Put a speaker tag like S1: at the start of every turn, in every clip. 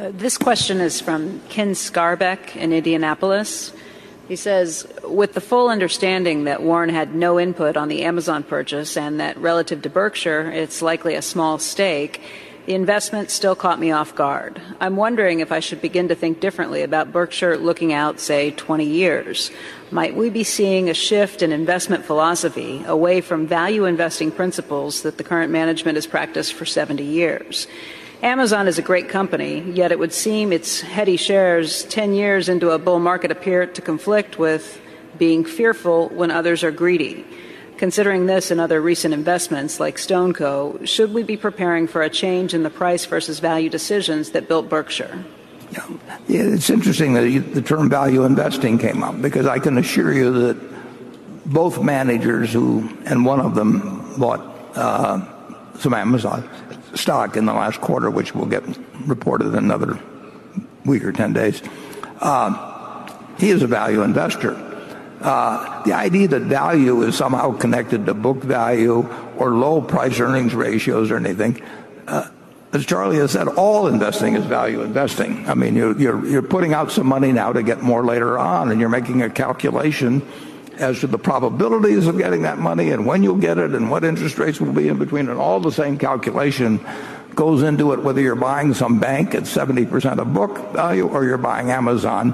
S1: Uh, this question is from Ken Scarbeck in Indianapolis. He says, with the full understanding that Warren had no input on the Amazon purchase and that relative to Berkshire, it's likely a small stake, the investment still caught me off guard. I'm wondering if I should begin to think differently about Berkshire looking out, say, 20 years. Might we be seeing a shift in investment philosophy away from value investing principles that the current management has practiced for 70 years? Amazon is a great company, yet it would seem its heady shares 10 years into a bull market appear to conflict with being fearful when others are greedy. Considering this and other recent investments like StoneCo, should we be preparing for a change in the price versus value decisions that built Berkshire?
S2: Yeah. It's interesting that the term value investing came up because I can assure you that both managers who and one of them bought uh, some Amazon stock in the last quarter, which will get reported in another week or 10 days. Uh, he is a value investor. Uh, the idea that value is somehow connected to book value or low price earnings ratios or anything, uh, as Charlie has said, all investing is value investing. I mean, you're putting out some money now to get more later on, and you're making a calculation as to the probabilities of getting that money and when you'll get it and what interest rates will be in between and all the same calculation goes into it whether you're buying some bank at 70% of book value or you're buying Amazon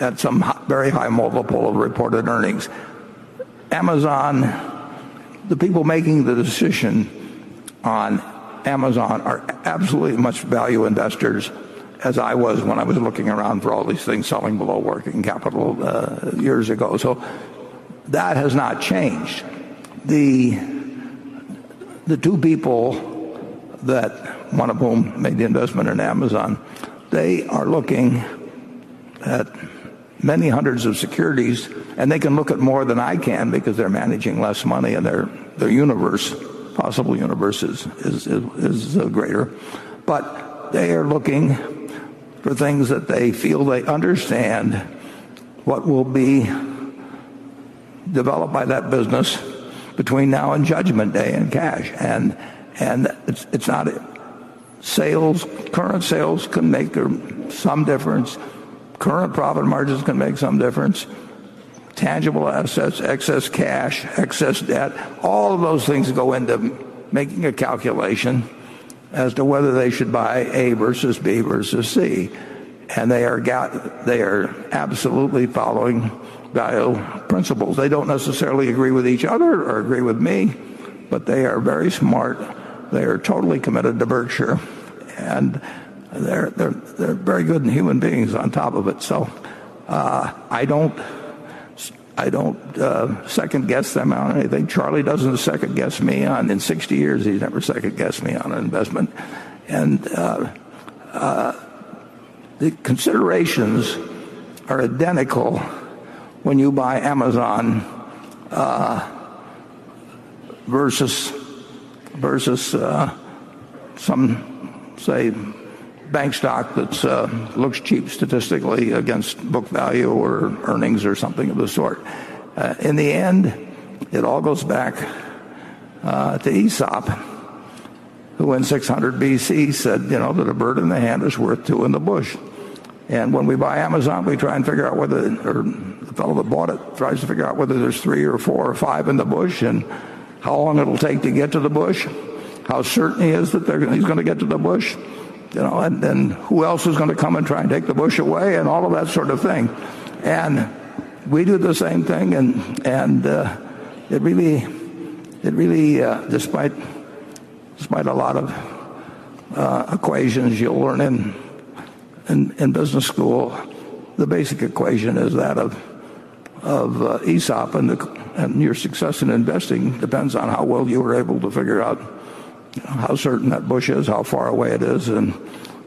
S2: at some very high multiple of reported earnings. Amazon, the people making the decision on Amazon are absolutely much value investors as I was when I was looking around for all these things selling below working capital uh, years ago. So that has not changed. The, the two people that, one of whom made the investment in Amazon, they are looking at many hundreds of securities, and they can look at more than I can because they're managing less money and their, their universe, possible universe, is, is, is, is uh, greater. But they are looking for things that they feel they understand what will be developed by that business between now and judgment day in cash. And, and it's, it's not sales, current sales can make some difference. Current profit margins can make some difference. Tangible assets, excess cash, excess debt, all of those things go into making a calculation as to whether they should buy A versus B versus C. And they are, they are absolutely following value principles. They don't necessarily agree with each other or agree with me, but they are very smart. They are totally committed to Berkshire, and they're they're they're very good human beings on top of it. So uh, I don't. I don't uh, second guess them on anything. Charlie doesn't second guess me on. In 60 years, he's never second guessed me on an investment. And uh, uh the considerations are identical when you buy Amazon uh, versus versus uh, some say bank stock that uh, looks cheap statistically against book value or earnings or something of the sort. In the end, it all goes back to Aesop, who in 600 BC said, you know, that a bird in the hand is worth two in the bush. And when we buy Amazon, we try and figure out whether, or the fellow that bought it tries to figure out whether there's three or four or five in the bush and how long it'll take to get to the bush, how certain he is that he's going to get to the bush, you know, and then who else is going to come and try and take the bush away and all of that sort of thing. And we do the same thing, and and uh, it really, it really, uh, despite despite a lot of uh, equations you'll learn in in, in business school, the basic equation is that of of uh, Aesop, and, your success in investing depends on how well you were able to figure out how certain that bush is, how far away it is, and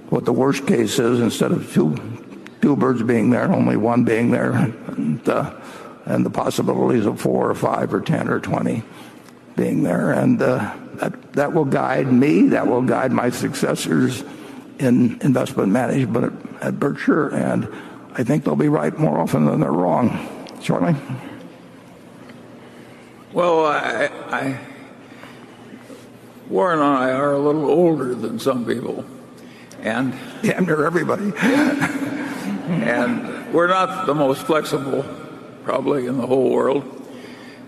S2: what the worst case is. Instead of two birds being there, only one being there, and, uh, and the possibilities of four or five or ten or twenty being there, and uh, that that will guide me. That will guide my successors in investment management at, at Berkshire, and I think they'll be right more often than they're wrong. Charlie?
S3: Well, I, I, Warren and I are a little older than some people. And
S2: damn near everybody.
S3: and we're not the most flexible, probably in the whole world.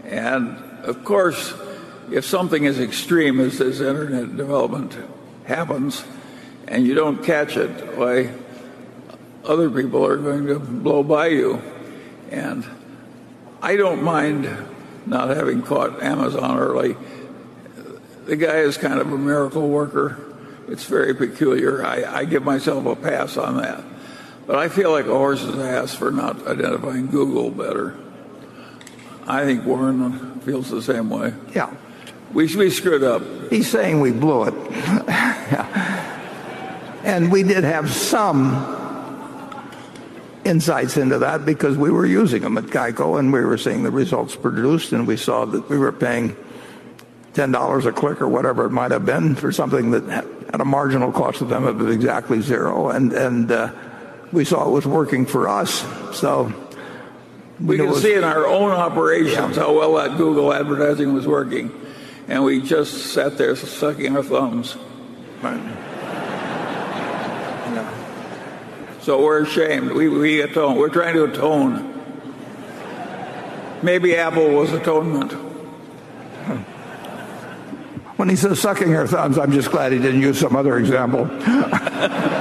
S3: And of course, if something as extreme as this internet development happens, and you don't catch it, why other people are going to blow by you. And I don't mind not having caught Amazon early. The guy is kind of a miracle worker. It's very peculiar. I, I give myself a pass on that. But I feel like a horse's ass for not identifying Google better. I think Warren feels the same way.
S2: Yeah.
S3: We, we screwed up.
S2: He's saying we blew it. and we did have some insights into that because we were using them at Geico and we were seeing the results produced and we saw that we were paying $10 a click or whatever it might have been for something that had a marginal cost to them of exactly zero. And, and uh, we saw it was working for us. So
S3: we, we can see in our own operations how well that Google advertising was working. And we just sat there sucking our thumbs. Right. So we're ashamed. We, we atone. We're trying to atone. Maybe Apple was atonement.
S2: When he says sucking her thumbs, I'm just glad he didn't use some other example.